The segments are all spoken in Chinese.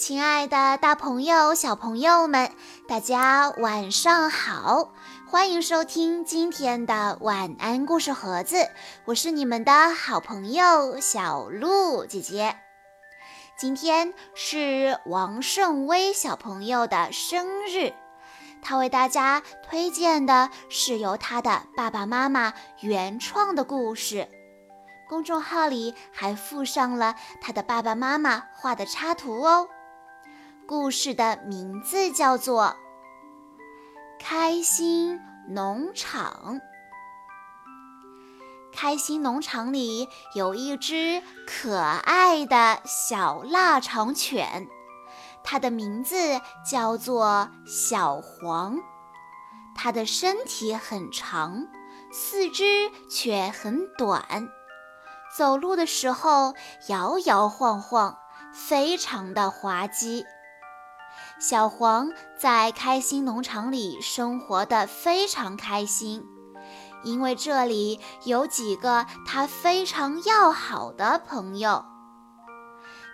亲爱的，大朋友、小朋友们，大家晚上好！欢迎收听今天的晚安故事盒子，我是你们的好朋友小鹿姐姐。今天是王胜威小朋友的生日，他为大家推荐的是由他的爸爸妈妈原创的故事。公众号里还附上了他的爸爸妈妈画的插图哦。故事的名字叫做《开心农场》。开心农场里有一只可爱的小腊肠犬，它的名字叫做小黄。它的身体很长，四肢却很短，走路的时候摇摇晃晃，非常的滑稽。小黄在开心农场里生活的非常开心，因为这里有几个他非常要好的朋友。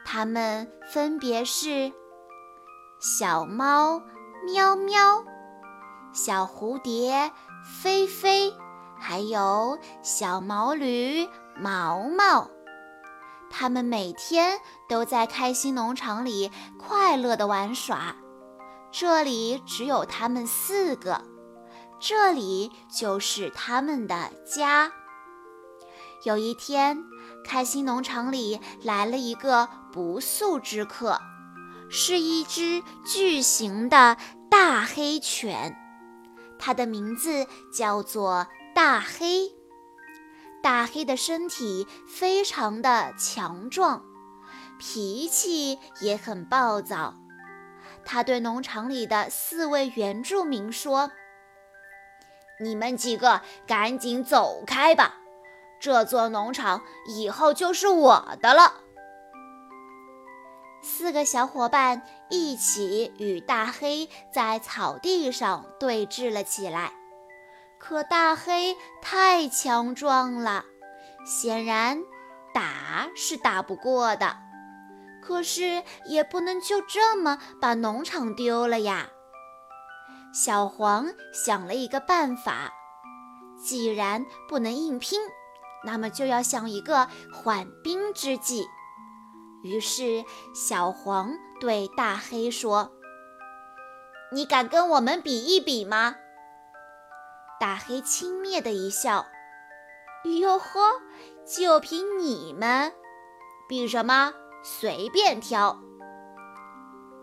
他们分别是小猫喵喵、小蝴蝶飞飞，还有小毛驴毛毛。他们每天都在开心农场里快乐地玩耍，这里只有他们四个，这里就是他们的家。有一天，开心农场里来了一个不速之客，是一只巨型的大黑犬，它的名字叫做大黑。大黑的身体非常的强壮，脾气也很暴躁。他对农场里的四位原住民说：“你们几个赶紧走开吧，这座农场以后就是我的了。”四个小伙伴一起与大黑在草地上对峙了起来。可大黑太强壮了，显然打是打不过的。可是也不能就这么把农场丢了呀。小黄想了一个办法，既然不能硬拼，那么就要想一个缓兵之计。于是小黄对大黑说：“你敢跟我们比一比吗？”大黑轻蔑的一笑：“哟呵，就凭你们，比什么？随便挑。”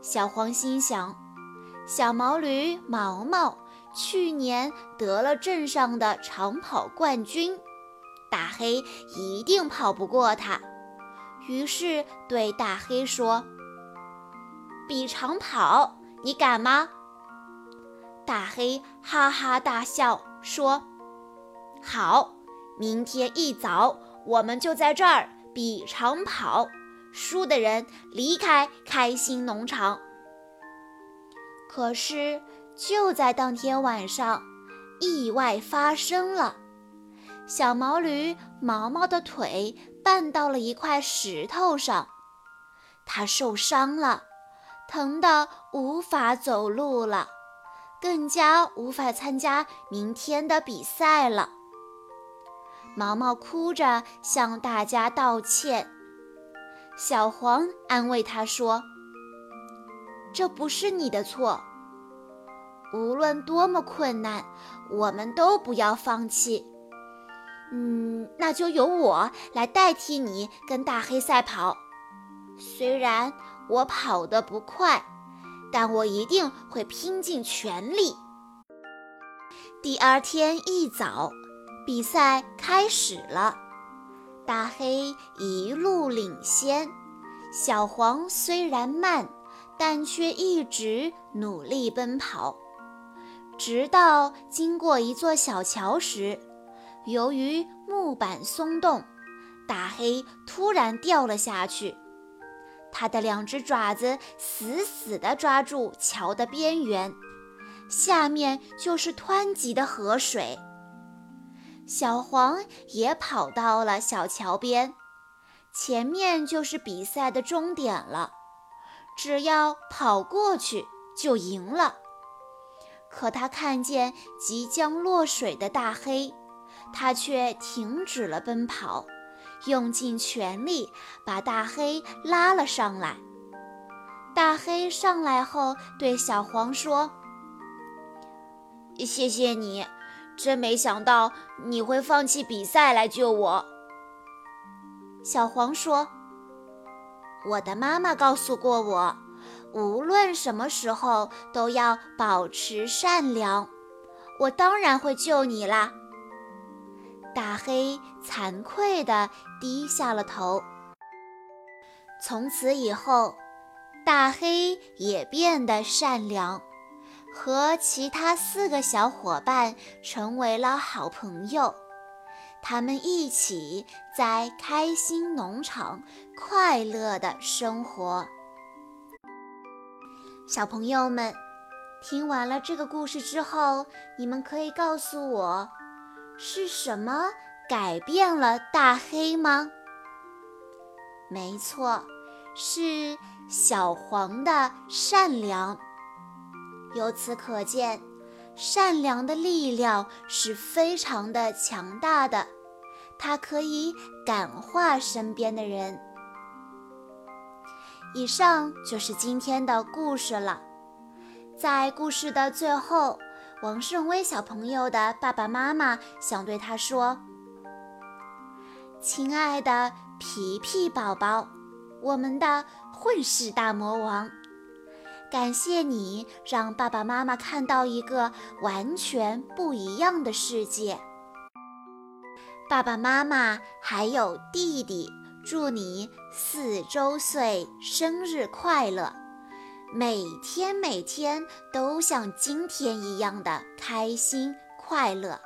小黄心想：“小毛驴毛毛去年得了镇上的长跑冠军，大黑一定跑不过他。”于是对大黑说：“比长跑，你敢吗？”大黑哈哈大笑说：“好，明天一早我们就在这儿比长跑，输的人离开开心农场。”可是就在当天晚上，意外发生了，小毛驴毛毛的腿绊到了一块石头上，它受伤了，疼得无法走路了。更加无法参加明天的比赛了。毛毛哭着向大家道歉。小黄安慰他说：“这不是你的错。无论多么困难，我们都不要放弃。嗯，那就由我来代替你跟大黑赛跑。虽然我跑得不快。”但我一定会拼尽全力。第二天一早，比赛开始了。大黑一路领先，小黄虽然慢，但却一直努力奔跑。直到经过一座小桥时，由于木板松动，大黑突然掉了下去。它的两只爪子死死地抓住桥的边缘，下面就是湍急的河水。小黄也跑到了小桥边，前面就是比赛的终点了。只要跑过去就赢了。可他看见即将落水的大黑，他却停止了奔跑，用尽全力把大黑拉了上来。大黑上来后，对小黄说：“谢谢你，真没想到你会放弃比赛来救我。”小黄说：“我的妈妈告诉过我，无论什么时候都要保持善良。我当然会救你啦。”大黑惭愧地低下了头。从此以后。大黑也变得善良，和其他四个小伙伴成为了好朋友。他们一起在开心农场快乐的生活。小朋友们，听完了这个故事之后，你们可以告诉我，是什么改变了大黑吗？没错，是。小黄的善良，由此可见，善良的力量是非常的强大的，它可以感化身边的人。以上就是今天的故事了。在故事的最后，王胜威小朋友的爸爸妈妈想对他说：“亲爱的皮皮宝宝。”我们的混世大魔王，感谢你让爸爸妈妈看到一个完全不一样的世界。爸爸妈妈还有弟弟，祝你四周岁生日快乐，每天每天都像今天一样的开心快乐。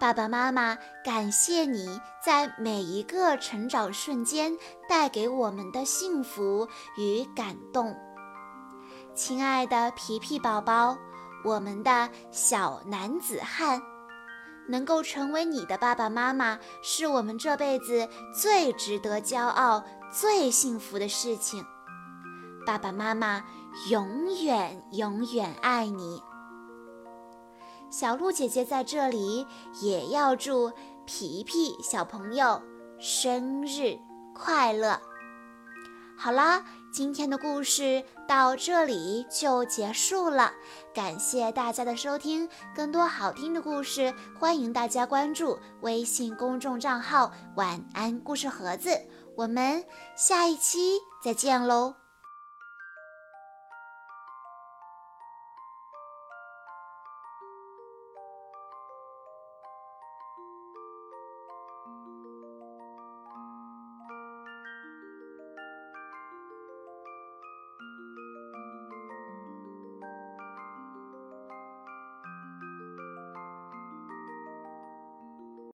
爸爸妈妈，感谢你在每一个成长瞬间带给我们的幸福与感动。亲爱的皮皮宝宝，我们的小男子汉，能够成为你的爸爸妈妈，是我们这辈子最值得骄傲、最幸福的事情。爸爸妈妈永远永远爱你。小鹿姐姐在这里也要祝皮皮小朋友生日快乐。好啦，今天的故事到这里就结束了，感谢大家的收听。更多好听的故事，欢迎大家关注微信公众账号“晚安故事盒子”。我们下一期再见喽！